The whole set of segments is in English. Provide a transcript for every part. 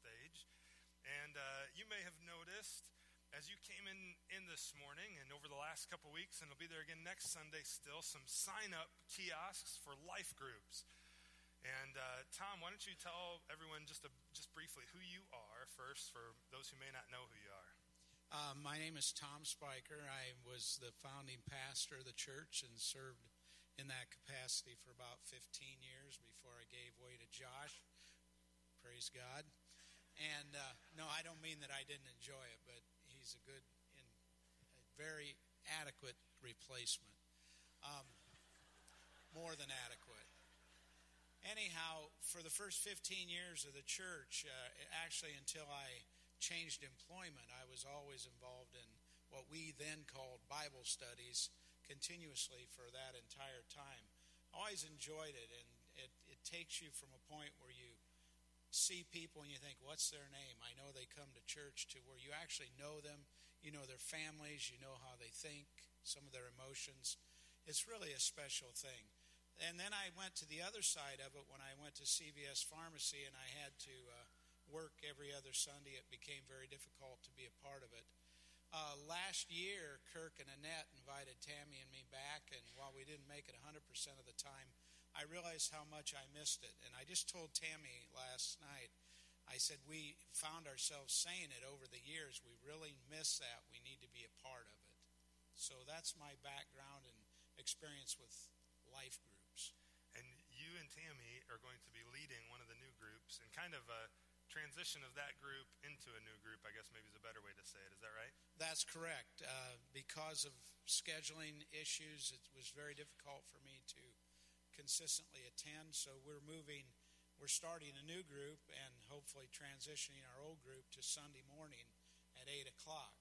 stage. And uh, you may have noticed as you came in, in this morning and over the last couple weeks, and it'll be there again next Sunday still, some sign up kiosks for life groups. And uh, Tom, why don't you tell everyone just, a, just briefly who you are first for those who may not know who you are? Uh, my name is Tom Spiker. I was the founding pastor of the church and served in that capacity for about 15 years before I gave way to Josh. Praise God. And uh, no, I don't mean that I didn't enjoy it, but he's a good and very adequate replacement. Um, more than adequate. Anyhow, for the first 15 years of the church, uh, actually until I changed employment, I was always involved in what we then called Bible studies continuously for that entire time. I always enjoyed it, and it, it takes you from a point where you see people and you think, what's their name? I know they come to church to where you actually know them, you know their families, you know how they think, some of their emotions. It's really a special thing. And then I went to the other side of it when I went to CVS Pharmacy and I had to uh, work every other Sunday. It became very difficult to be a part of it. Uh, last year, Kirk and Annette invited Tammy and me back, and while we didn't make it 100% of the time, I realized how much I missed it. And I just told Tammy last night, I said, we found ourselves saying it over the years. We really miss that. We need to be a part of it. So that's my background and experience with life groups. And you and Tammy are going to be leading one of the new groups and kind of a transition of that group into a new group, I guess maybe is a better way to say it. Is that right? That's correct. Uh, because of scheduling issues, it was very difficult for me to consistently attend. So we're moving, we're starting a new group and hopefully transitioning our old group to Sunday morning at 8 o'clock.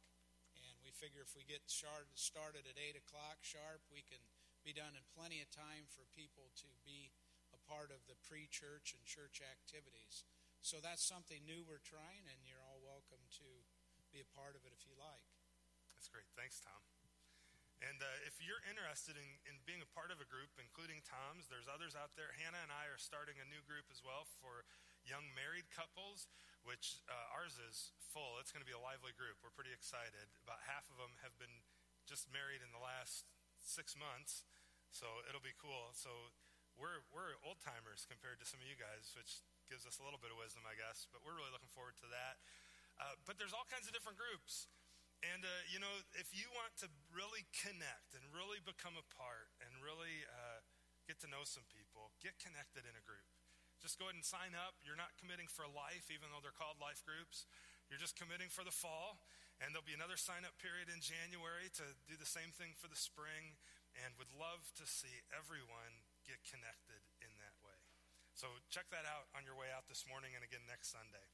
And we figure if we get started at 8 o'clock sharp, we can be done in plenty of time for people to be a part of the pre church and church activities. So that's something new we're trying, and you're all welcome to be a part of it if you like. That's great. Thanks, Tom. And uh, if you're interested in, in being a part of a group, including Tom's, there's others out there. Hannah and I are starting a new group as well for young married couples, which uh, ours is full. It's going to be a lively group. We're pretty excited. About half of them have been just married in the last six months, so it'll be cool. So we're, we're old timers compared to some of you guys, which gives us a little bit of wisdom, I guess, but we're really looking forward to that. Uh, but there's all kinds of different groups. And, uh, you know, if you want to really connect and really become a part and really uh, get to know some people, get connected in a group. Just go ahead and sign up. You're not committing for life, even though they're called life groups. You're just committing for the fall. And there'll be another sign up period in January to do the same thing for the spring. And would love to see everyone get connected in that way. So check that out on your way out this morning and again next Sunday.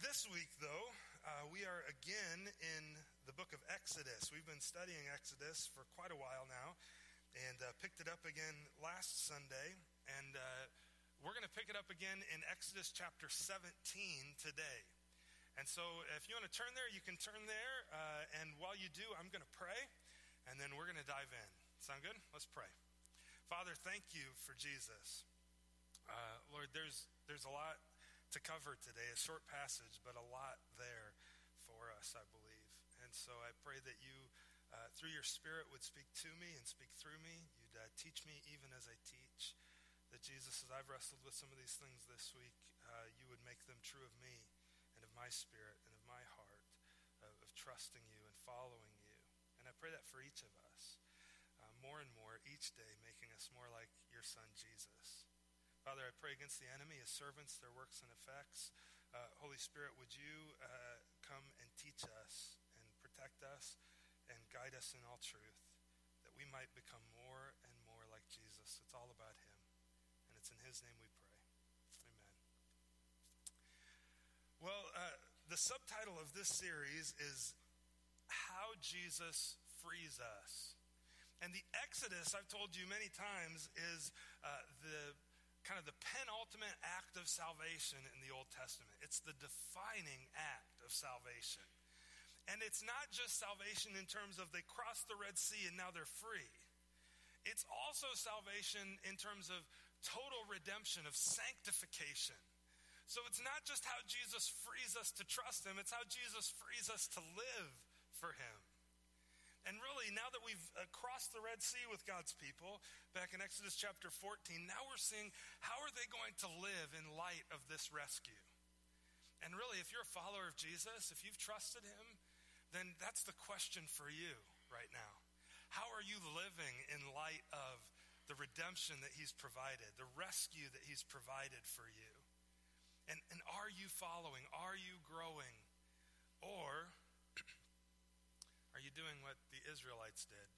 This week, though, uh, we are again in the book of Exodus. We've been studying Exodus for quite a while now and uh, picked it up again last Sunday. And uh, we're going to pick it up again in Exodus chapter 17 today. And so if you want to turn there, you can turn there. Uh, and while you do, I'm going to pray and then we're going to dive in. Sound good? Let's pray. Father, thank you for Jesus. Uh, Lord, there's, there's a lot to cover today, a short passage, but a lot there for us, I believe. And so I pray that you, uh, through your Spirit, would speak to me and speak through me. You'd uh, teach me even as I teach. That Jesus, as I've wrestled with some of these things this week, uh, you would make them true of me and of my spirit and of my heart, of, trusting you and following you. And I pray that for each of us, uh, more and more each day, making us more like your Son, Jesus. Father, I pray against the enemy, his servants, their works and effects. Uh, Holy Spirit, would you uh, come and teach us and protect us and guide us in all truth that we might become more and more like Jesus? It's all about him. And it's in his name we pray. Amen. Well, uh, the subtitle of this series is How Jesus Frees Us. And the Exodus, I've told you many times, is uh, the kind of the penultimate act of salvation in the Old Testament. It's the defining act of salvation. And it's not just salvation in terms of they crossed the Red Sea and now they're free. It's also salvation in terms of total redemption, of sanctification. So it's not just how Jesus frees us to trust him, it's how Jesus frees us to live for him. And really, now that we've uh, crossed the Red Sea with God's people, back in Exodus chapter 14, now we're seeing how are they going to live in light of this rescue? And really, if you're a follower of Jesus, if you've trusted him, then that's the question for you right now. How are you living in light of the redemption that he's provided, the rescue that he's provided for you? And, and are you following? Are you growing? Or are you doing what the Israelites did?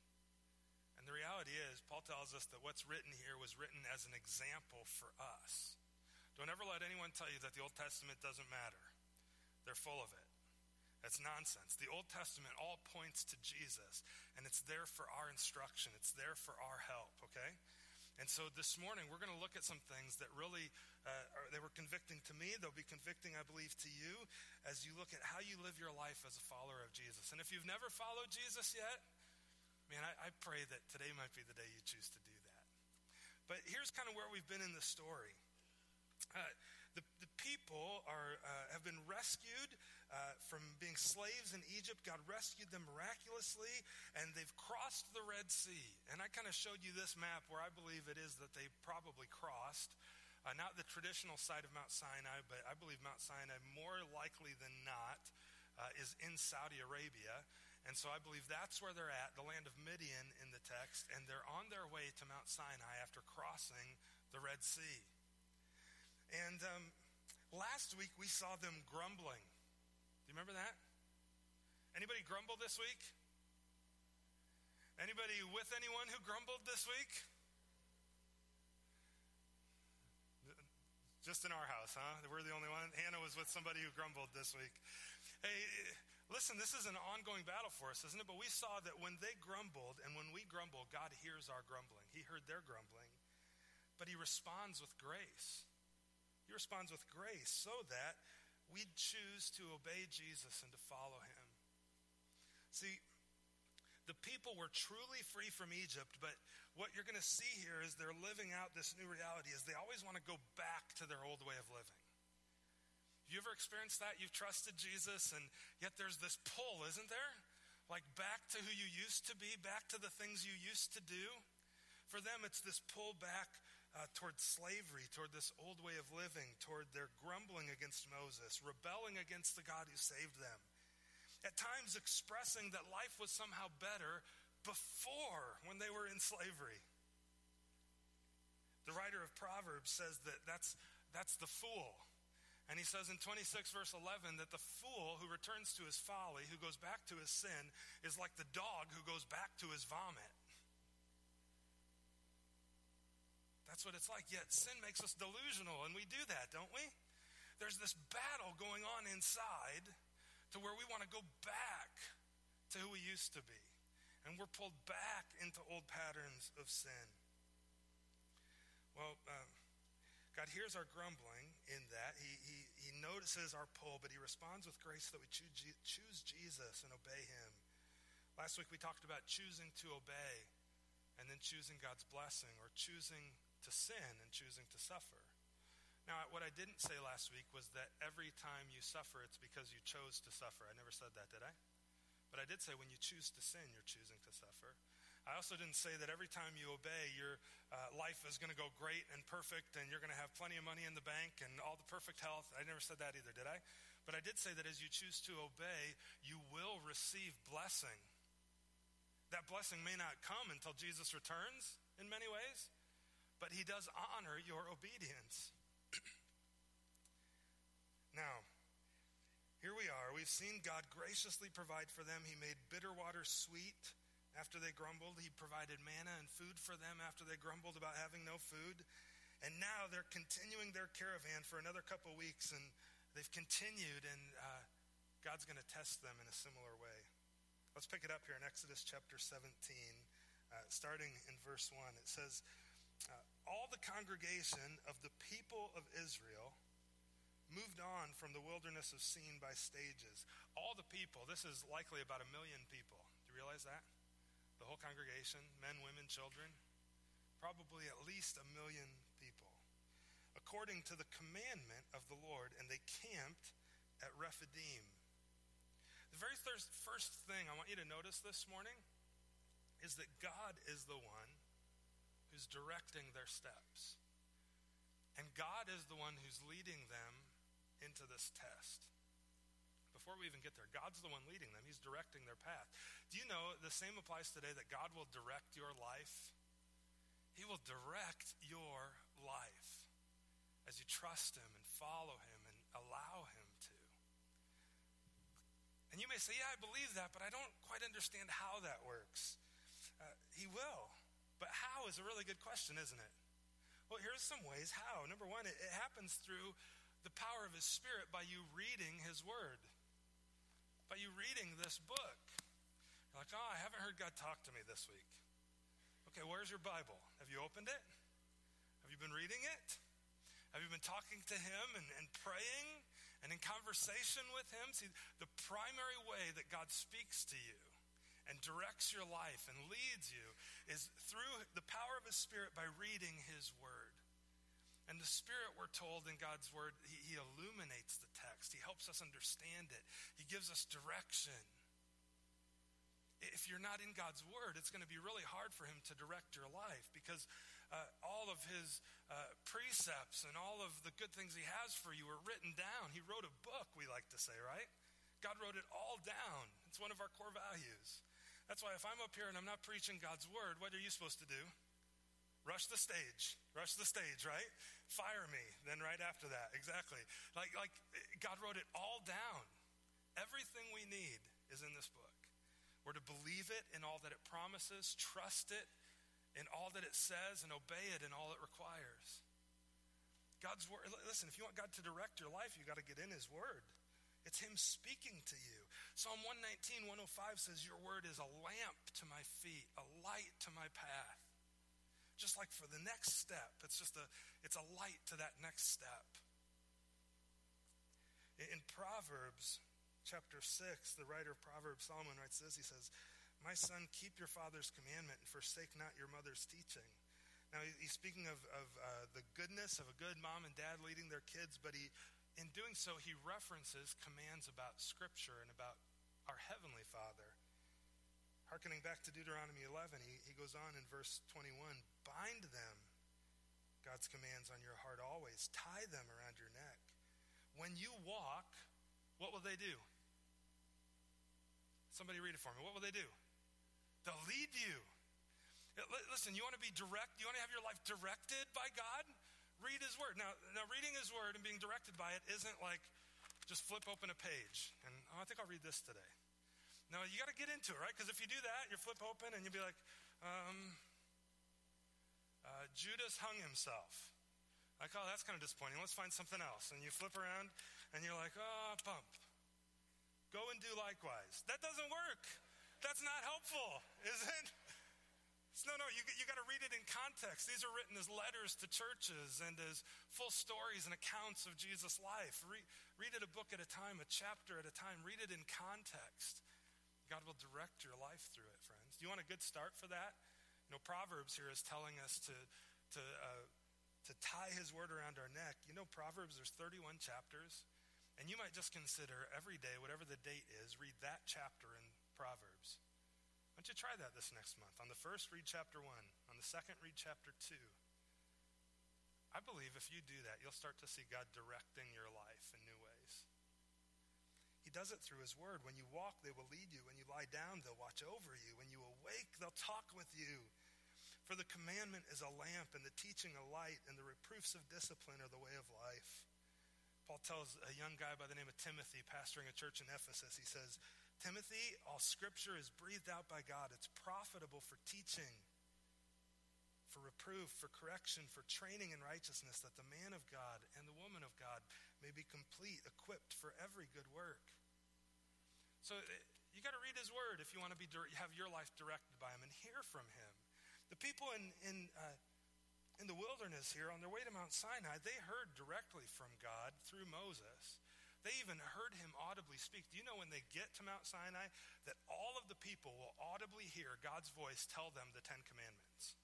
And the reality is, Paul tells us that what's written here was written as an example for us. Don't ever let anyone tell you that the Old Testament doesn't matter. They're full of it. That's nonsense. The Old Testament all points to Jesus, and it's there for our instruction, it's there for our help, okay? And so this morning, we're going to look at some things that really, uh, are, they were convicting to me. They'll be convicting, I believe, to you as you look at how you live your life as a follower of Jesus. And if you've never followed Jesus yet, man, I, I pray that today might be the day you choose to do that. But here's kind of where we've been in the story. Uh, the, the people are, uh, have been rescued uh, from being slaves in Egypt. God rescued them miraculously, and they've crossed the Red Sea. And I kind of showed you this map where I believe it is that they probably crossed. Uh, not the traditional side of Mount Sinai, but I believe Mount Sinai, more likely than not, uh, is in Saudi Arabia. And so I believe that's where they're at, the land of Midian in the text, and they're on their way to Mount Sinai after crossing the Red Sea. And um, last week we saw them grumbling. Do you remember that? Anybody grumble this week? Anybody with anyone who grumbled this week? Just in our house, huh? We're the only one. Hannah was with somebody who grumbled this week. Hey, listen, this is an ongoing battle for us, isn't it? But we saw that when they grumbled and when we grumble, God hears our grumbling. He heard their grumbling, but He responds with grace. He responds with grace so that we choose to obey Jesus and to follow him. See, the people were truly free from Egypt, but what you're going to see here is they're living out this new reality is they always want to go back to their old way of living. You ever experienced that? You've trusted Jesus and yet there's this pull, isn't there? Like back to who you used to be, back to the things you used to do. For them, it's this pull back uh, toward slavery, toward this old way of living, toward their grumbling against Moses, rebelling against the God who saved them. At times expressing that life was somehow better before when they were in slavery. The writer of Proverbs says that that's, that's the fool. And he says in 26, verse 11, that the fool who returns to his folly, who goes back to his sin, is like the dog who goes back to his vomit. That's what it's like. Yet sin makes us delusional, and we do that, don't we? There's this battle going on inside to where we want to go back to who we used to be. And we're pulled back into old patterns of sin. Well, uh, God hears our grumbling in that. He, he, he notices our pull, but He responds with grace that we choose Jesus and obey Him. Last week we talked about choosing to obey and then choosing God's blessing or choosing to sin and choosing to suffer. Now, what I didn't say last week was that every time you suffer, it's because you chose to suffer. I never said that, did I? But I did say when you choose to sin, you're choosing to suffer. I also didn't say that every time you obey, your uh, life is going to go great and perfect and you're going to have plenty of money in the bank and all the perfect health. I never said that either, did I? But I did say that as you choose to obey, you will receive blessing. That blessing may not come until Jesus returns in many ways, but he does honor your obedience. now, here we are. We've seen God graciously provide for them. He made bitter water sweet after they grumbled. He provided manna and food for them after they grumbled about having no food. And now they're continuing their caravan for another couple weeks, and they've continued, and uh, God's going to test them in a similar way. Let's pick it up here in Exodus chapter 17, uh, starting in verse 1. It says, uh, all the congregation of the people of Israel moved on from the wilderness of Sin by stages. All the people, this is likely about a million people. Do you realize that? The whole congregation, men, women, children, probably at least a million people. according to the commandment of the Lord, and they camped at Rephidim. The very first, first thing I want you to notice this morning is that God is the one who's directing their steps. And God is the one who's leading them into this test. Before we even get there, God's the one leading them. He's directing their path. Do you know the same applies today that God will direct your life? He will direct your life as you trust Him and follow Him and allow Him to. And you may say, Yeah, I believe that, but I don't quite understand how that works. Uh, he will. A really good question, isn't it? Well, here's some ways how. Number one, it, it happens through the power of His Spirit by you reading His Word, by you reading this book. You're like, oh, I haven't heard God talk to me this week. Okay, where's your Bible? Have you opened it? Have you been reading it? Have you been talking to Him and, and praying and in conversation with Him? See, the primary way that God speaks to you and directs your life and leads you is through the power of His Spirit by reading His Word. And the Spirit, we're told in God's Word, he, he, illuminates the text. He helps us understand it. He gives us direction. If you're not in God's Word, it's going to be really hard for Him to direct your life because uh, all of His uh, precepts and all of the good things He has for you are written down. He wrote a book, we like to say, right? God wrote it all down. It's one of our core values. That's why if I'm up here and I'm not preaching God's word, what are you supposed to do? Rush the stage. Rush the stage, right? Fire me. Then right after that. Exactly. Like like God wrote it all down. Everything we need is in this book. We're to believe it in all that it promises, trust it in all that it says, and obey it in all it requires. God's word. Listen, if you want God to direct your life, you got to get in His word. It's Him speaking to you. Psalm 119, 105 says, Your word is a lamp to my feet, a light to my path. Just like for the next step, it's just a, it's a light to that next step. In Proverbs chapter 6, the writer of Proverbs, Solomon, writes this. He says, My son, keep your father's commandment and forsake not your mother's teaching. Now, he's speaking of, of uh, the goodness of a good mom and dad leading their kids, but he in doing so, he references commands about Scripture and about our Heavenly Father. Harkening back to Deuteronomy 11, he, he goes on in verse 21 Bind them, God's commands, on your heart always. Tie them around your neck. When you walk, what will they do? Somebody read it for me. What will they do? They'll lead you. Listen, you want to be direct? You want to have your life directed by God? Read his word. Now, now reading his word and being directed by it isn't like just flip open a page and oh, I think I'll read this today. No, you got to get into it, right? Because if you do that, you flip open and you'll be like, um, uh, Judas hung himself. Like, oh, that's kind of disappointing. Let's find something else. And you flip around and you're like, oh, pump. Go and do likewise. That doesn't work. That's not helpful, is it? No, no, you, you got to read it in context. These are written as letters to churches and as full stories and accounts of Jesus' life. Re, read it a book at a time, a chapter at a time. Read it in context. God will direct your life through it, friends. Do you want a good start for that? You know, Proverbs here is telling us to, to, uh, to tie his word around our neck. You know, Proverbs, there's 31 chapters. And you might just consider every day, whatever the date is, read that chapter in Proverbs. You try that this next month? On the first, read chapter 1. On the second, read chapter 2. I believe if you do that, you'll start to see God directing your life in new ways. He does it through His Word. When you walk, they will lead you. When you lie down, they'll watch over you. When you awake, they'll talk with you. For the commandment is a lamp, and the teaching a light, and the reproofs of discipline are the way of life. Paul tells a young guy by the name of Timothy, pastoring a church in Ephesus, he says, Timothy, all scripture is breathed out by God. It's profitable for teaching, for reproof, for correction, for training in righteousness, that the man of God and the woman of God may be complete, equipped for every good work. So eh, you got to read his word if you want to be have your life directed by him and hear from him. The people in in uh, in the wilderness here on their way to Mount Sinai, they heard directly from God through Moses. They even heard him audibly speak. Do you know when they get to Mount Sinai that all of the people will audibly hear God's voice tell them the Ten Commandments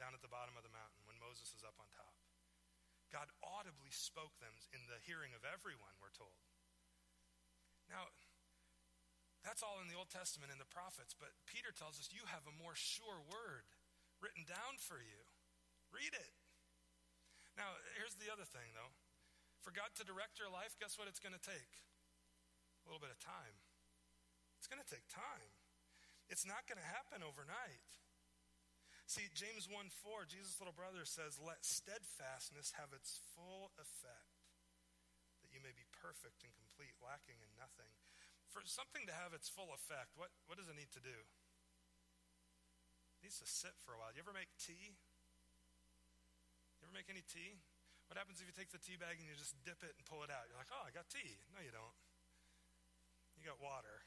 down at the bottom of the mountain when Moses is up on top? God audibly spoke them in the hearing of everyone, we're told. Now, that's all in the Old Testament and the prophets, but Peter tells us you have a more sure word written down for you. Read it. Now, here's the other thing, though. For God to direct your life, guess what it's going to take? A little bit of time. It's going to take time. It's not going to happen overnight. See, James 1 4, Jesus' little brother says, Let steadfastness have its full effect, that you may be perfect and complete, lacking in nothing for something to have its full effect, what, what does it need to do? It needs to sit for a while. You ever make tea? You ever make any tea? What happens if you take the tea bag and you just dip it and pull it out? You're like, oh, I got tea. No, you don't. You got water.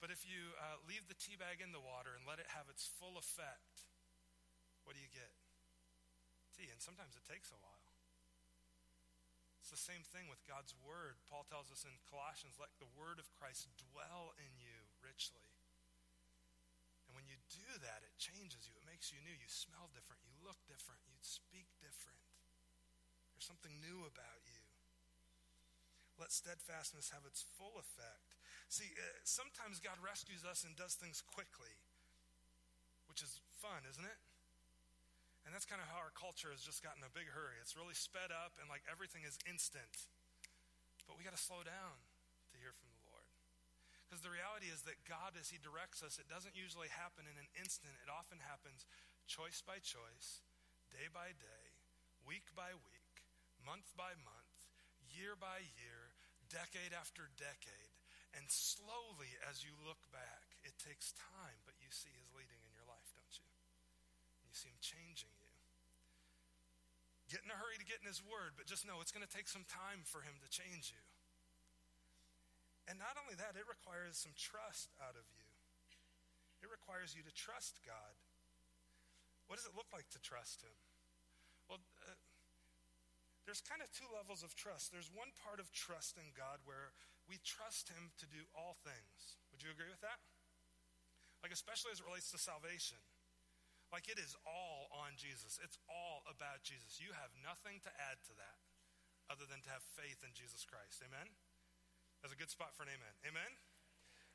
But if you uh, leave the tea bag in the water and let it have its full effect, what do you get? Tea. And sometimes it takes a while. It's the same thing with God's Word. Paul tells us in Colossians, let the Word of Christ dwell in you richly. And when you do that, it changes you. It makes you new. You smell different. You look different. You speak different. There's something new about you. Let steadfastness have its full effect. See, uh, sometimes God rescues us and does things quickly, which is fun, isn't it? And that's kind of how our culture has just gotten a big hurry. It's really sped up and like everything is instant. But we got to slow down to hear from the Lord. Because the reality is that God, as He directs us, it doesn't usually happen in an instant. It often happens choice by choice, day by day, week by week, month by month, year by year, decade after decade. And slowly, as you look back, it takes time, but you see His leading in your life, don't you? And you see Him changing you. Get in a hurry to get in His Word, but just know it's going to take some time for Him to change you. And not only that, it requires some trust out of you. It requires you to trust God. What does it look like to trust Him? Well, uh, there's kind of two levels of trust. There's one part of trust in God where we trust Him to do all things. Would you agree with that? Like, especially as it relates to salvation. Like it is all on Jesus. It's all about Jesus. You have nothing to add to that other than to have faith in Jesus Christ. Amen? That's a good spot for an amen. Amen?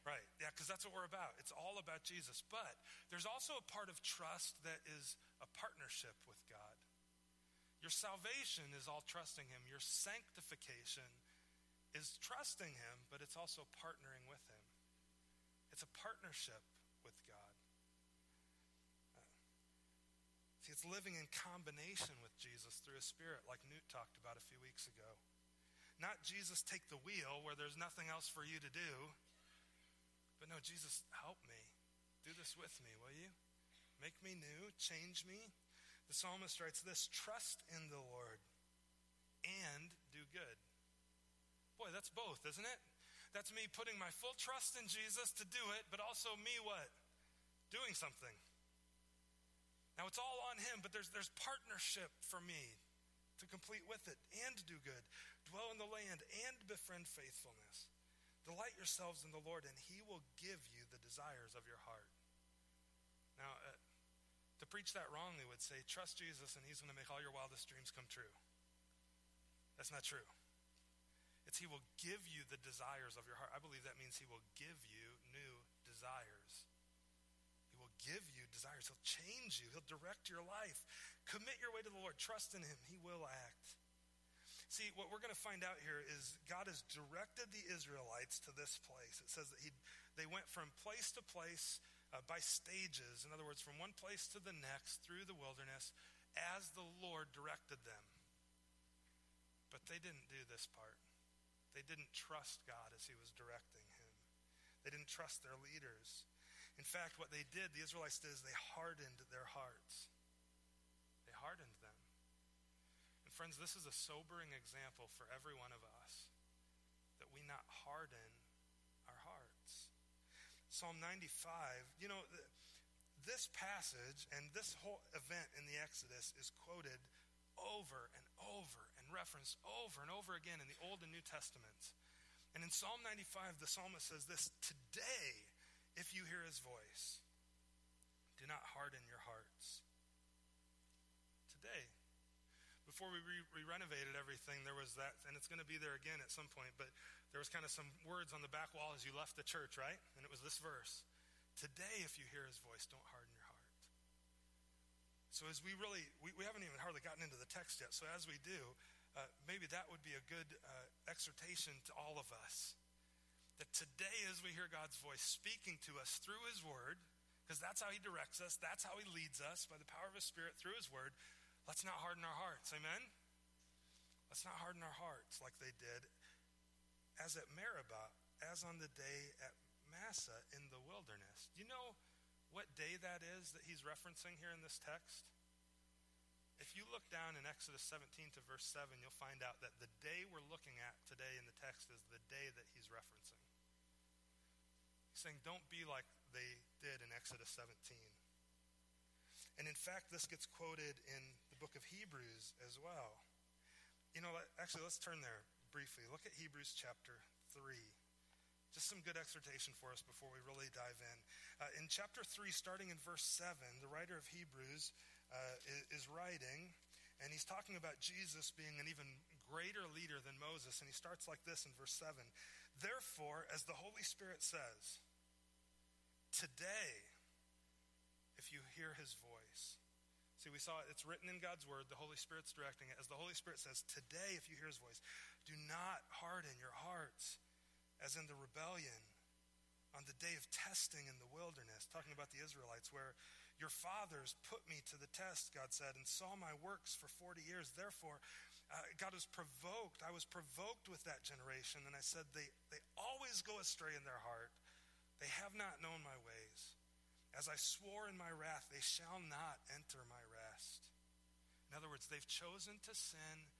Right. Yeah, because that's what we're about. It's all about Jesus. But there's also a part of trust that is a partnership with God. Your salvation is all trusting Him. Your sanctification is trusting Him, but it's also partnering with Him. It's a partnership with God. Uh, See, it's living in combination with Jesus through His Spirit, like Newt talked about a few weeks ago. Not Jesus take the wheel where there's nothing else for you to do, but no, Jesus, help me. Do this with me, will you? Make me new, change me. The psalmist writes this trust in the Lord and do good. Boy, that's both, isn't it? That's me putting my full trust in Jesus to do it, but also me what? Doing something. Now it's all on him, but there's, there's partnership for me to complete with it and do good, dwell in the land and befriend faithfulness. Delight yourselves in the Lord, and he will give you the desires of your heart. Now, uh, preach that wrongly would say, trust Jesus and he's going to make all your wildest dreams come true. That's not true. It's he will give you the desires of your heart. I believe that means he will give you new desires He will give you desires. He'll change you. He'll direct your life. Commit your way to the Lord. Trust in Him. He will act. See, what we're going to find out here is God has directed the Israelites to this place. It says that he, they went from place to place uh, by stages. In other words, from one place to the next through the wilderness as the Lord directed them. But they didn't do this part. They didn't trust God as He was directing him. They didn't trust their leaders. In fact, what they did, the Israelites did, is they hardened their hearts. They hardened them. And friends, this is a sobering example for every one of us that we not harden. Psalm 95, you know, this passage and this whole event in the Exodus is quoted over and over and referenced over and over again in the Old and New Testaments. And in Psalm 95, the psalmist says this Today, if you hear his voice, do not harden your hearts. Today. Before we re- re- renovated everything, there was that, and it's going to be there again at some point, but there was kind of some words on the back wall as you left the church, right? And it was this verse Today, if you hear his voice, don't harden your heart. So, as we really, we, we haven't even hardly gotten into the text yet. So, as we do, uh, maybe that would be a good uh, exhortation to all of us. That today, as we hear God's voice speaking to us through his word, because that's how he directs us, that's how he leads us by the power of his spirit through his word, let's not harden our hearts. Amen? Let's not harden our hearts like they did as at Meribah, as on the day at Massah in the wilderness. Do you know what day that is that he's referencing here in this text? If you look down in Exodus 17 to verse 7, you'll find out that the day we're looking at today in the text is the day that he's referencing. He's saying, don't be like they did in Exodus 17. And in fact, this gets quoted in book of Hebrews as well. You know, actually, let's turn there briefly. Look at Hebrews chapter 3. Just some good exhortation for us before we really dive in. Uh, in chapter 3, starting in verse 7, the writer of Hebrews uh, is, is writing, and he's talking about Jesus being an even greater leader than Moses. And he starts like this in verse 7 Therefore, as the Holy Spirit says, today, if you hear his voice, See, we saw it, it's written in God's word. The Holy Spirit's directing it. As the Holy Spirit says, Today, if you hear his voice, do not harden your hearts as in the rebellion on the day of testing in the wilderness, talking about the Israelites, where your fathers put me to the test, God said, and saw my works for 40 years. Therefore, uh, God was provoked. I was provoked with that generation, and I said, they, they always go astray in their heart. They have not known my ways. As I swore in my wrath, they shall not enter my rest. In other words, they've chosen to sin,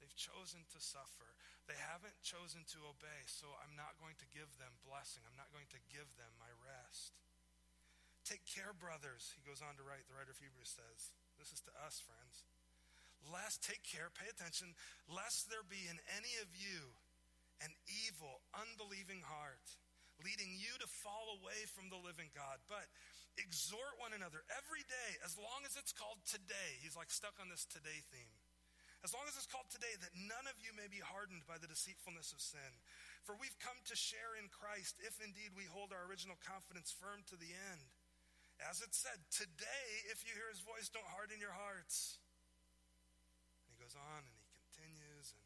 they've chosen to suffer. They haven't chosen to obey, so I'm not going to give them blessing. I'm not going to give them my rest. Take care, brothers, he goes on to write, the writer of Hebrews says. This is to us, friends. Lest, take care, pay attention, lest there be in any of you an evil, unbelieving heart, leading you to fall away from the living God. But exhort one another every day, as long as it's called today. He's like stuck on this today theme. As long as it's called today, that none of you may be hardened by the deceitfulness of sin. For we've come to share in Christ if indeed we hold our original confidence firm to the end. As it said, today, if you hear his voice, don't harden your hearts. And he goes on and he continues. And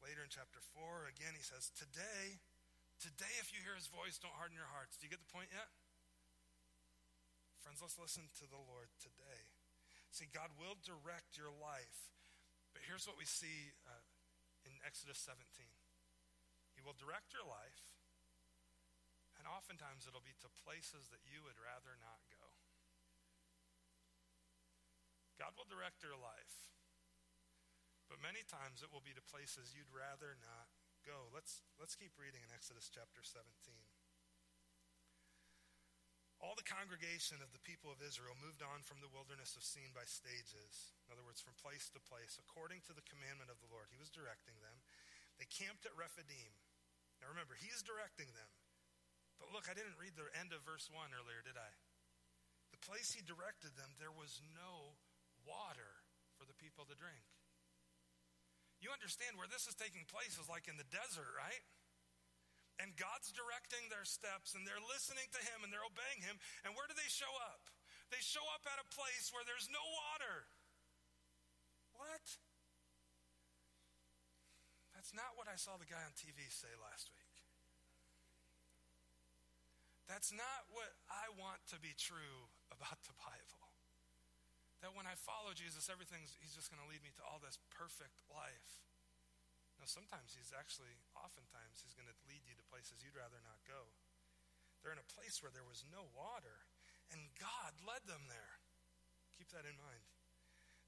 later in chapter 4, again, he says, Today, today, if you hear his voice, don't harden your hearts. Do you get the point yet? Friends, let's listen to the Lord today. See, God will direct your life but here's what we see uh, in Exodus 17 He will direct your life, and oftentimes it'll be to places that you would rather not go. God will direct your life, but many times it will be to places you'd rather not go. Let's, let's keep reading in Exodus chapter 17. All the congregation of the people of Israel moved on from the wilderness of Sin by stages. In other words, from place to place, according to the commandment of the Lord. He was directing them. They camped at Rephidim. Now remember, he's directing them. But look, I didn't read the end of verse 1 earlier, did I? The place he directed them, there was no water for the people to drink. You understand where this is taking place is like in the desert, right? and God's directing their steps and they're listening to Him and they're obeying Him. And where do they show up? They show up at a place where there's no water. What? That's not what I saw the guy on TV say last week. That's not what I want to be true about the Bible. That when I follow Jesus, everything's, he's just going to lead me to all this perfect life. No, sometimes he's actually, oftentimes, he's going to lead you to places you'd rather not go. They're in a place where there was no water, and God led them there. Keep that in mind.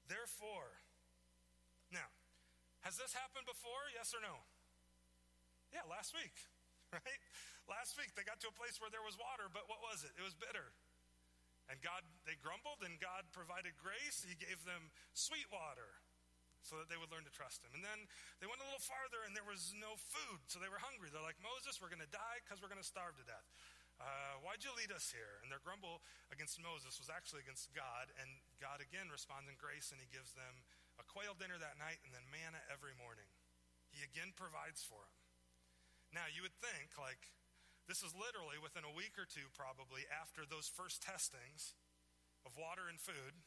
Therefore, now, has this happened before? Yes or no? Yeah, last week, right? Last week they got to a place where there was water, but what was it? It was bitter. And God, they grumbled, and God provided grace. He gave them sweet water so that they would learn to trust him. And then they went a little farther and there was no food, so they were hungry. They're like, Moses, we're going to die because we're going to starve to death. Uh, why'd you lead us here? And their grumble against Moses was actually against God, and God again responds in grace and he gives them a quail dinner that night and then manna every morning. He again provides for them. Now, you would think, like, this is literally within a week or two, probably, after those first testings of water and food.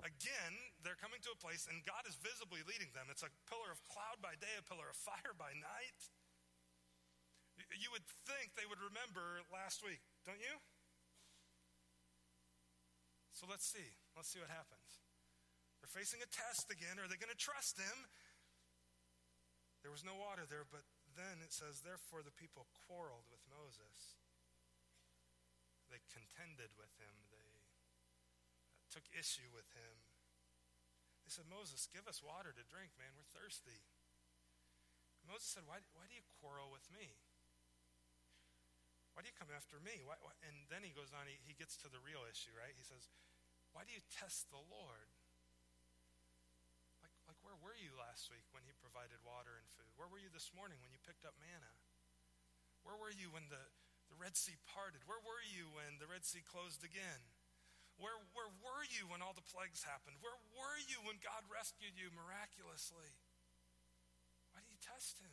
Again, they're coming to a place, and God is visibly leading them. It's a pillar of cloud by day, a pillar of fire by night. You would think they would remember last week, don't you? So let's see. Let's see what happens. They're facing a test again. Are they going to trust him? There was no water there, but then it says, Therefore the people quarreled with Moses. They contended with him. They uh, took issue with him. They said, Moses, give us water to drink, man. We're thirsty. Moses said, Why, why do you quarrel with me? Why do you come after me? Why, why? And then he goes on, he, he gets to the real issue, right? He says, Why do you test the Lord? Like, like, where were you last week when he provided water and food? Where were you this morning when you picked up manna? Where were you when the, the Red Sea parted? Where were you when the Red Sea closed again? Where, where were you when all the plagues happened? Where were you when God rescued you miraculously? Why do you test him?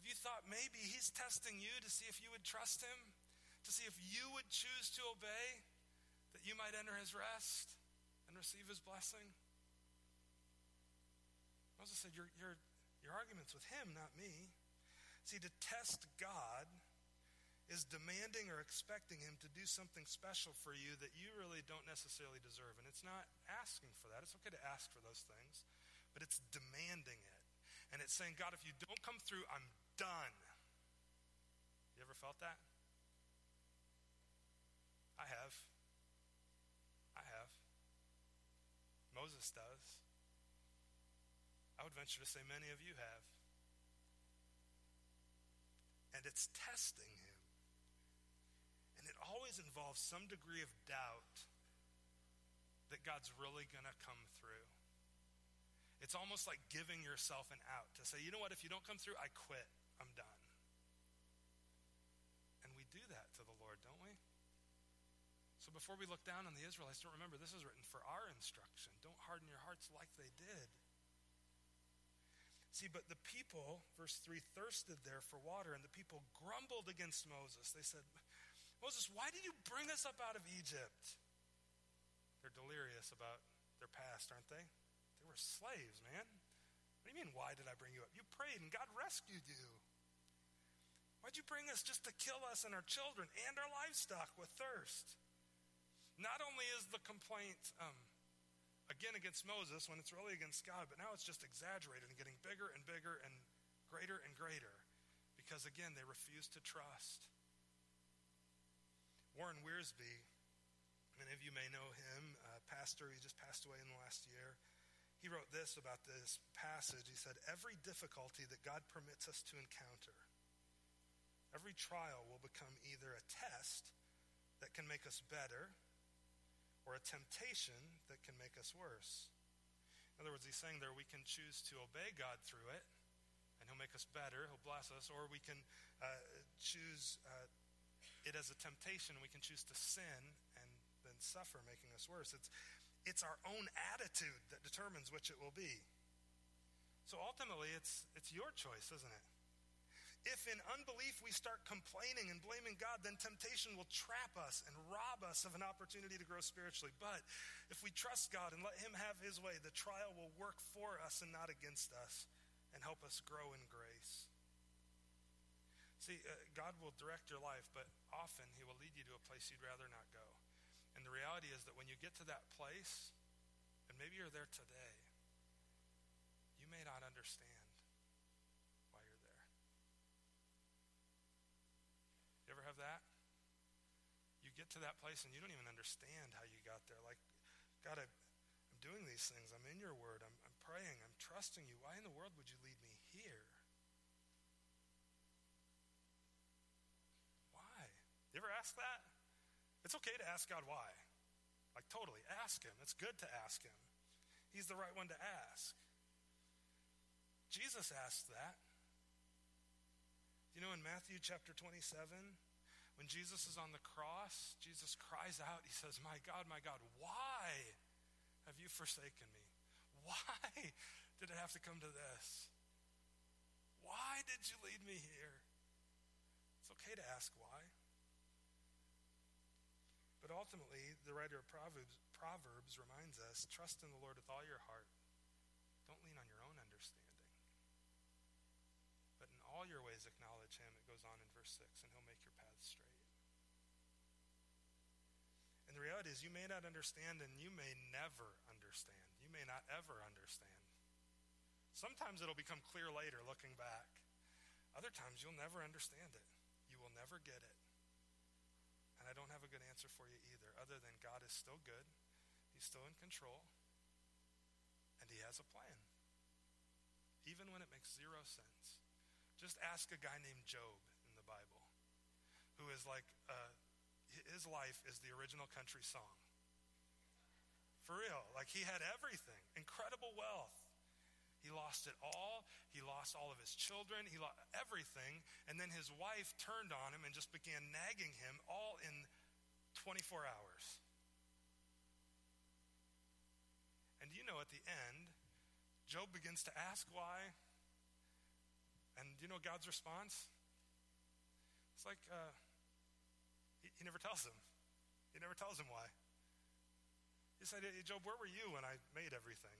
Have you thought maybe he's testing you to see if you would trust him? To see if you would choose to obey, that you might enter his rest and receive his blessing? Moses said, Your, your, your argument's with him, not me. See, to test God is demanding or expecting him to do something special for you that you really don't necessarily deserve. And it's not asking for that. It's okay to ask for those things, but it's demanding it. And it's saying, God, if you don't come through, I'm done. You ever felt that? I have. I have. Moses does. I would venture to say many of you have. And it's testing him. And it always involves some degree of doubt that God's really going to come through. It's almost like giving yourself an out to say, you know what, if you don't come through, I quit. I'm done. And we do that to the Lord, don't we? So before we look down on the Israelites, don't remember this is written for our instruction. Don't harden your hearts like they did. See, but the people, verse 3, thirsted there for water, and the people grumbled against Moses. They said, Moses, why did you bring us up out of Egypt? They're delirious about their past, aren't they? They were slaves, man. What do you mean, why did I bring you up? You prayed and God rescued you. Why'd you bring us just to kill us and our children and our livestock with thirst? Not only is the complaint um, again against Moses when it's really against God, but now it's just exaggerated and getting bigger and bigger and greater and greater because, again, they refuse to trust. Warren Wiersbe, many of you may know him, pastor, he just passed away in the last year. He wrote this about this passage. He said, Every difficulty that God permits us to encounter, every trial will become either a test that can make us better or a temptation that can make us worse. In other words, he's saying there we can choose to obey God through it, and he'll make us better, he'll bless us, or we can uh, choose uh, it as a temptation, and we can choose to sin and then suffer, making us worse. It's, it's our own attitude that determines which it will be. So ultimately, it's, it's your choice, isn't it? If in unbelief we start complaining and blaming God, then temptation will trap us and rob us of an opportunity to grow spiritually. But if we trust God and let Him have His way, the trial will work for us and not against us and help us grow in grace. See, uh, God will direct your life, but often He will lead you to a place you'd rather not go. And the reality is that when you get to that place, and maybe you're there today, you may not understand why you're there. You ever have that? You get to that place and you don't even understand how you got there. Like, God, I, am doing these things. I'm in your word. I'm, I'm praying. I'm trusting you. Why in the world would you lead me here? Why? You ever ask that? It's okay to ask God why. Like, totally. Ask Him. It's good to ask Him. He's the right one to ask. Jesus asked that. You know, in Matthew chapter 27, when Jesus is on the cross, Jesus cries out, He says, My God, my God, why have you forsaken me? Why did it have to come to this? Why did you lead me here? It's okay to ask why. But ultimately, the writer of Proverbs, Proverbs reminds us trust in the Lord with all your heart. Don't lean on your own understanding. But in all your ways, acknowledge Him. It goes on in verse 6, and He'll make your paths And the reality is, you may not understand, and you may never understand. You may not ever understand. Sometimes it'll become clear later looking back. Other times you'll never understand it. You will never get it. And I don't have a good answer for you either, other than God is still good, He's still in control, and He has a plan. Even when it makes zero sense. Just ask a guy named Job in the Bible, who is like, uh, his life is the original country song. For real. Like he had everything incredible wealth. He lost it all. He lost all of his children. He lost everything. And then his wife turned on him and just began nagging him all in 24 hours. And you know, at the end, Job begins to ask why. And you know God's response? It's like uh, he, never tells him. He never tells him why. He said, hey, Job, where were you when I made everything?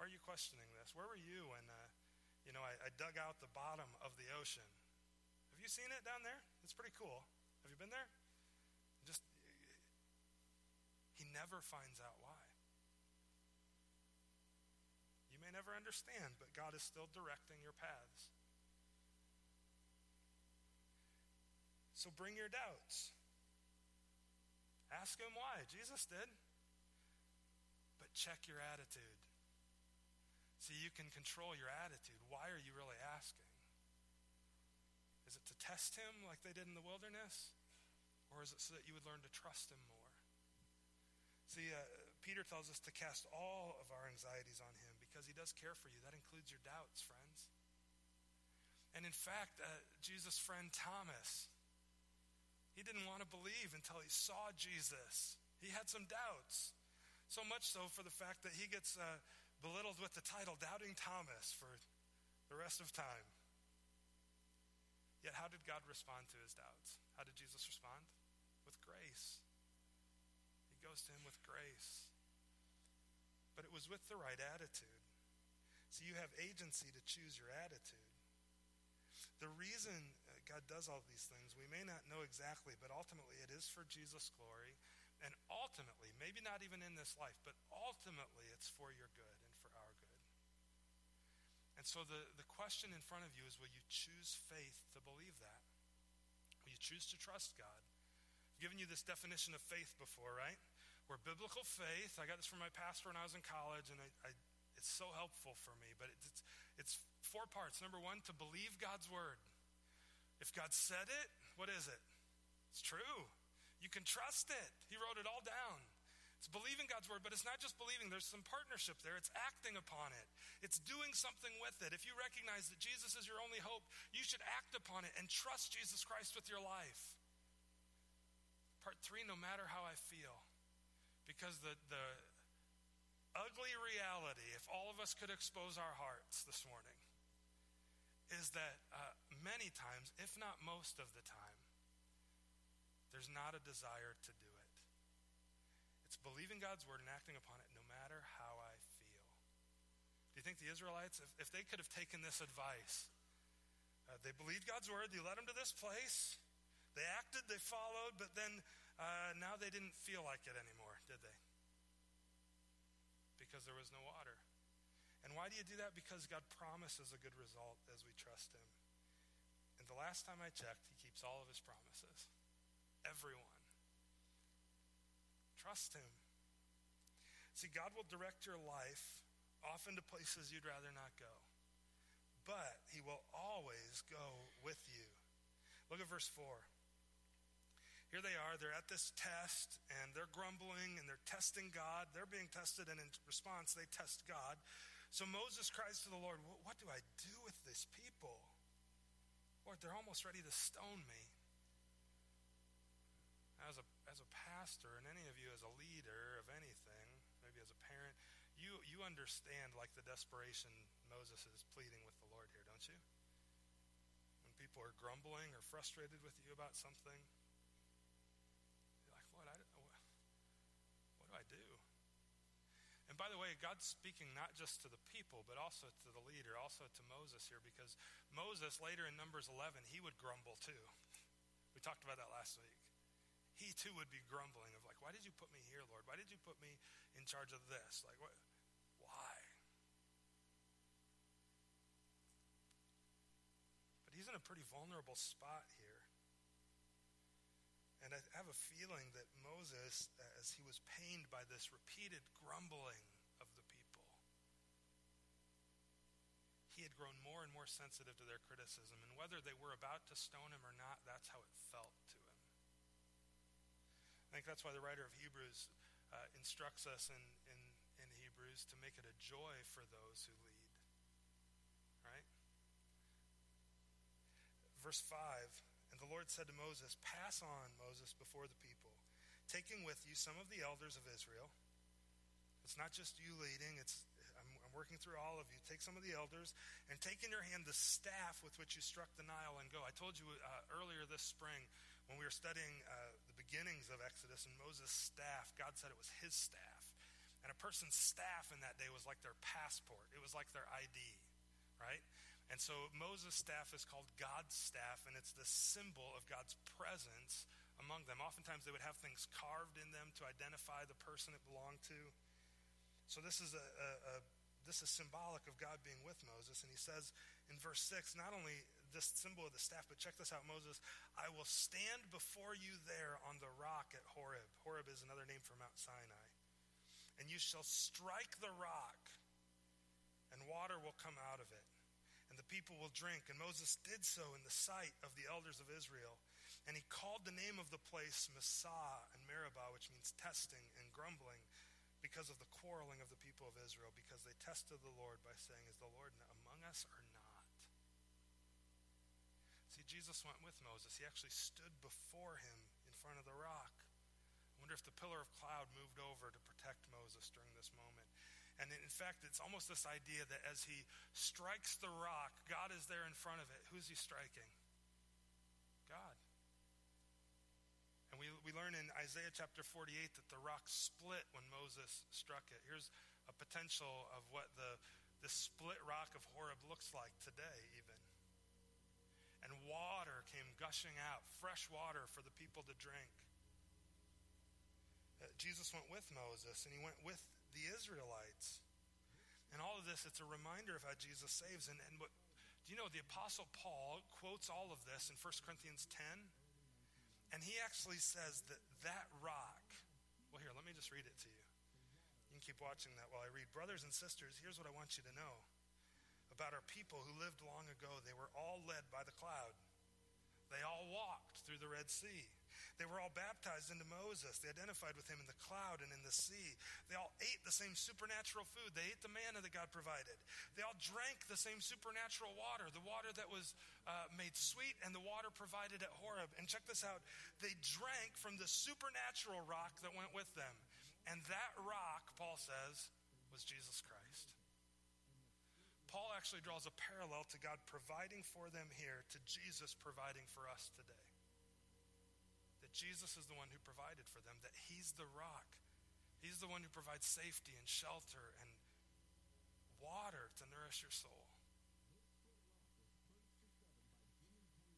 Why are you questioning this? Where were you when, uh, you know, I, I dug out the bottom of the ocean? Have you seen it down there? It's pretty cool. Have you been there? Just, he never finds out why. You may never understand, but God is still directing your paths. So bring your doubts. Ask him why. Jesus did. But check your attitude. See, you can control your attitude. Why are you really asking? Is it to test him like they did in the wilderness? Or is it so that you would learn to trust him more? See, uh, Peter tells us to cast all of our anxieties on him because he does care for you. That includes your doubts, friends. And in fact, uh, Jesus' friend Thomas, he didn't want to believe until he saw Jesus. He had some doubts. So much so for the fact that he gets uh, belittled with the title Doubting Thomas for the rest of time. Yet, how did God respond to his doubts? How did Jesus respond? With grace. He goes to him with grace. But it was with the right attitude. So you have agency to choose your attitude. The reason God does all these things, we may not know exactly, but ultimately it is for Jesus' glory. And ultimately, maybe not even in this life, but ultimately it's for your good. And for our good. And so the, the question in front of you is will you choose faith to believe that? Will you choose to trust God? I've given you this definition of faith before, right? Where biblical faith, I got this from my pastor when I was in college, and I, I, it's so helpful for me, but it's, it's four parts. Number one, to believe God's word. If God said it, what is it? It's true. You can trust it. He wrote it all down. It's believing God's word, but it's not just believing. There's some partnership there. It's acting upon it. It's doing something with it. If you recognize that Jesus is your only hope, you should act upon it and trust Jesus Christ with your life. Part three, no matter how I feel. Because the, the ugly reality, if all of us could expose our hearts this morning, is that uh, many times, if not most of the time, there's not a desire to do it It's believing God's word and acting upon it no matter how I feel. Do you think the Israelites, if, if they could have taken this advice, uh, they believed God's word, they led them to this place, they acted, they followed, but then uh, now they didn't feel like it anymore, did they? Because there was no water. And why do you do that? Because God promises a good result as we trust Him. The last time I checked, He keeps all of His promises. Everyone. Trust Him. See, God will direct your life often to places you'd rather not go, but He will always go with you. Look at verse 4. Here they are, they're at this test, and they're grumbling and they're testing God. They're being tested, and in response, they test God. So Moses cries to the Lord, What do I do with this people? Lord, they're almost ready to stone me. As a, as a pastor, and any of you as a leader of anything, maybe as a parent, you you, you understand like the desperation Moses is pleading with the Lord here, don't you? When people are grumbling or frustrated with you about something, you're like, what, I, what, what do I do? And by the way, God's speaking not just to the people, but also to the leader, also to Moses here, because Moses later in Numbers 11, he would grumble too. We talked about that last week. He too would be grumbling of like, why did you put me here, Lord? Why did you put me in charge of this? Like, what? Why? But he's in a pretty vulnerable spot here. And I have a feeling that Moses, as he was pained by this repeated grumbling of the people, he had grown more and more sensitive to their criticism. And whether they were about to stone him or not, that's how it felt to him. I think that's why the writer of Hebrews uh, instructs us in, in, in Hebrews to make it a joy for those who lead. Right? Verse 5 And the Lord said to Moses, Pass on, Moses, before the people, taking with you some of the elders of Israel. It's not just you leading, it's I'm, I'm working through all of you. Take some of the elders and take in your hand the staff with which you struck the Nile and go. I told you uh, earlier this spring when we were studying uh, the beginnings of Exodus and Moses' staff, God said it was his staff. And a person's staff in that day was like their passport, it was like their ID, right? And so Moses' staff is called God's staff, and it's the symbol of God's presence among them. Oftentimes they would have things carved in them to identify the person it belonged to. So this is a, a, a this is symbolic of God being with Moses. And he says in verse 6, not only this symbol of the staff, but check this out, Moses, I will stand before you there on the rock at Horeb. Horeb is another name for Mount Sinai. And you shall strike the rock, and water will come out of it the people will drink. And Moses did so in the sight of the elders of Israel. And he called the name of the place Massah and Meribah, which means testing and grumbling, because of the quarreling of the people of Israel, because they tested the Lord by saying, Is the Lord among us or not? See, Jesus went with Moses. He actually stood before him in front of the rock. I wonder if the pillar of cloud moved over to protect Moses during this moment. And in fact, it's almost this idea that as he strikes the rock, God is there in front of it. Who's he striking? God. And we, we learn in Isaiah chapter 48 that the rock split when Moses struck it. Here's a potential of what the, the split rock of Horeb looks like today, even. And water came gushing out, fresh water for the people to drink. Uh, Jesus went with Moses, and he went with the Israelites. And all of this, it's a reminder of how Jesus saves. And, and what, do you know, the Apostle Paul quotes all of this in 1 Corinthians 10. And he actually says that that rock, well, here, let me just read it to you. You can keep watching that while I read. Brothers and sisters, here's what I want you to know about our people who lived long ago. They were all led by the cloud, they all walked through the Red Sea. They were all baptized into Moses. They identified with him in the cloud and in the sea. They all ate the same supernatural food. They ate the manna that God provided. They all drank the same supernatural water, the water that was uh, made sweet and the water provided at Horeb. And check this out they drank from the supernatural rock that went with them. And that rock, Paul says, was Jesus Christ. Paul actually draws a parallel to God providing for them here to Jesus providing for us today that Jesus is the one who provided for them, that He's the rock. He's the one who provides safety and shelter and water to nourish your soul.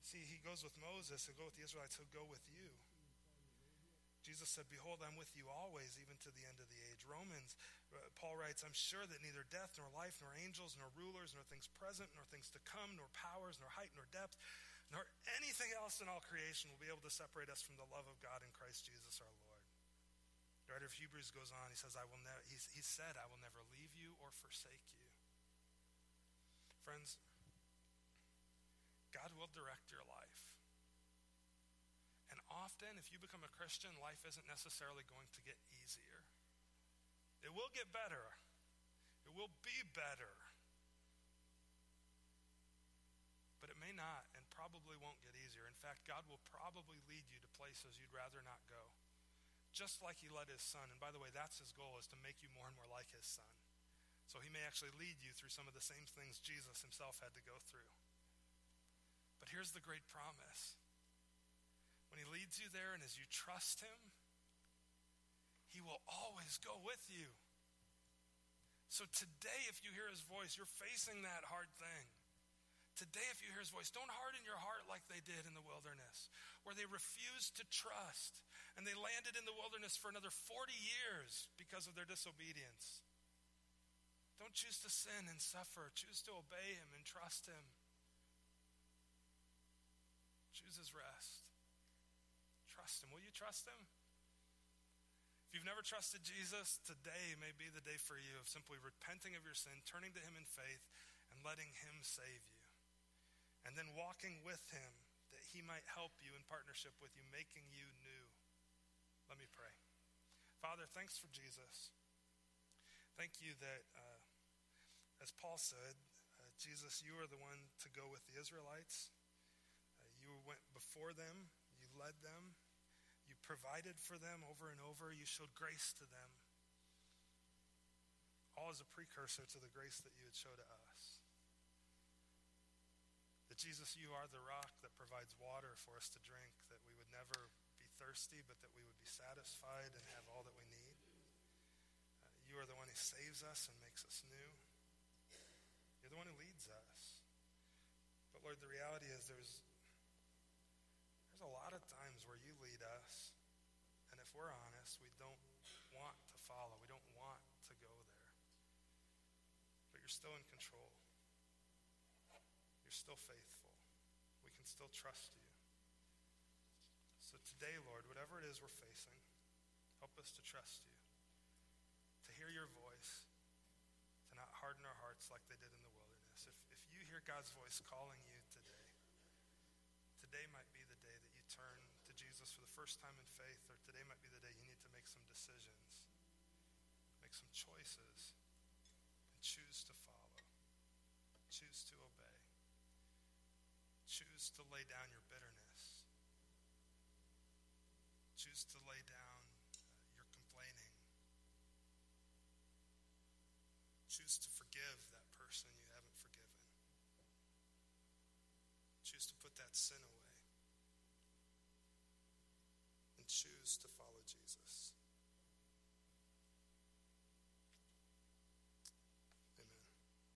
See, He goes with Moses, He'll go with the Israelites, He'll go with you. Jesus said, Behold, I'm with you always, even to the end of the age. Romans, uh, Paul writes, I'm sure that neither death, nor life, nor angels, nor rulers, nor things present, nor things to come, nor powers, nor height, nor depth, nor anything else in all creation will be able to separate us from the love of God in Christ Jesus our Lord. The writer of Hebrews goes on, he says, I will never, he, he said, I will never leave you or forsake you. Friends, God will direct your life. And often, if you become a Christian, life isn't necessarily going to get easier. It will get better, it will be better. But it may not probably won't get easier. In fact, God will probably lead you to places you'd rather not go. Just like he led his son. And by the way, that's his goal is to make you more and more like his son. So he may actually lead you through some of the same things Jesus himself had to go through. But here's the great promise when he leads you there and as you trust him, he will always go with you. So today, if you hear his voice, you're facing that hard thing. Today, if you hear his voice, don't harden your heart like they did in the wilderness, where they refused to trust and they landed in the wilderness for another 40 years because of their disobedience. Don't choose to sin and suffer. Choose to obey him and trust him. Choose his rest. Trust him. Will you trust him? If you've never trusted Jesus, today may be the day for you of simply repenting of your sin, turning to Him in faith, and letting Him save you. And then walking with Him that He might help you in partnership with you, making you new. Let me pray. Father, thanks for Jesus. Thank you that, uh, as Paul said, uh, Jesus, you are the one to go with the Israelites. Uh, you went before them, you led them, you provided for them over and over. You showed grace to them. All as a precursor to the grace that you would show to us. Jesus, you are the rock that provides water for us to drink, that we would never be thirsty, but that we would be satisfied and have all that we need. Uh, you are the one who saves us and makes us new. You're the one who leads us. But Lord, the reality is there's there's a lot of times where you lead us and if we're honest, we don't want to follow. We don't want to go there. But you're still in control. Still faithful. We can still trust you. So today, Lord, whatever it is we're facing, help us to trust you, to hear your voice, to not harden our hearts like they did in the wilderness. If, if you hear God's voice calling you today, today might be the day that you turn to Jesus for the first time in faith, or today might be the day you need to make some decisions, make some choices, and choose to follow, choose to obey, choose to lay down your bitterness, choose to lay down uh, your complaining, choose to forgive that person you haven't forgiven, choose to put that sin away. And choose to follow Jesus.